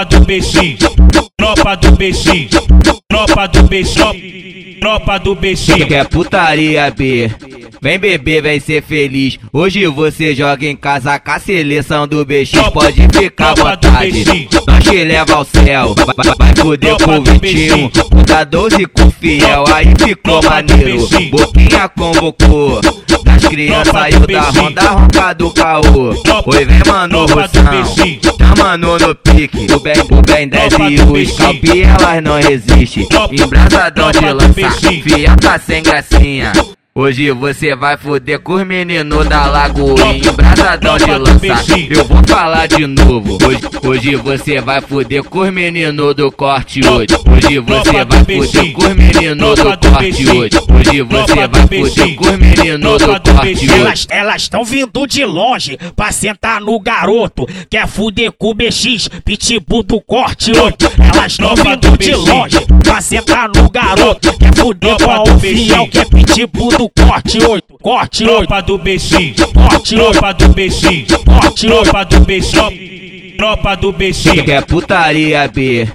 Tropa do BX, tropa do BX, tropa do BX, tropa do BX. Quer putaria, B? Vem beber, vem ser feliz. Hoje você joga em casa com a seleção do BX. Pode ficar à vontade, nós te leva ao céu. Vai, vai, foder com o Vitinho, da 12 com fiel. Aí ficou maneiro, Boquinha convocou. Das crianças saiu da ronda, ronca do caô. Oi, vem mano, Russão. Chamando no pique, o bem, o bem 10 e o scalp, elas não resistem. Embrasadão de lança, fiel tá sem gracinha. Hoje você vai foder com os meninos da lagoinha. Embrasadão de lança, eu vou falar de novo. Hoje, hoje você vai foder com os meninos do corte hoje. Hoje você vai foder com os meninos do corte hoje. Hoje você vai foder com os meninos do corte hoje. Elas tão vindo de longe pra sentar no garoto. Quer fuder com o BX, pitbull do corte hoje. Elas tão vindo de longe pra sentar no garoto. Quer fuder com o fiel que é pitbull do corte 8, corte 8. Tropa do BX, corte tropa do BX, corte tropa do BX, tropa do BX. Quer putaria, B?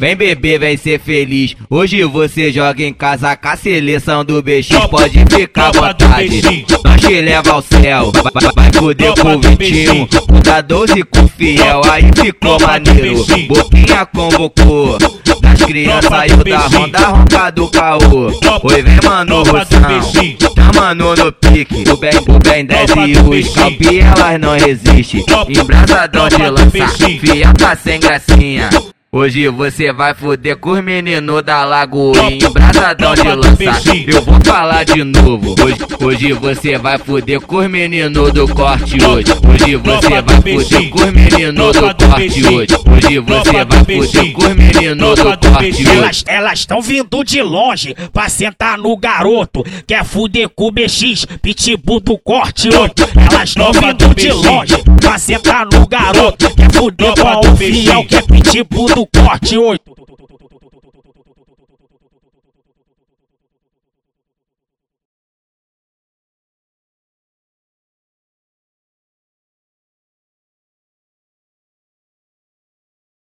Vem beber, vem ser feliz. Hoje você joga em casa com a seleção do BX. Pode ficar à vontade, nós te leva ao céu. Vai, foder com o Vitinho, da 12 com fiel. Aí ficou maneiro, Boquinha convocou. Das crianças saiu da ronda, ronca do caô. Oi, vem mano, Russão. Chamando no pique, o bem, o bem 10 e o scalp, elas não resistem. Embrasadão de lança, fiel tá sem gracinha. Hoje você vai foder com os meninos da lagoinha Embrasadão de lança, eu vou falar de novo Hoje, hoje você vai foder com os meninos do corte hoje Hoje você vai foder com os meninos do corte hoje Hoje você vai foder com os meninos do corte hoje Elas tão vindo de longe pra sentar no garoto Quer fuder com o BX, pitbull do corte hoje Elas tão vindo de longe sentar no garoto Quer fuder com o fiel que é pitbull do corte 8.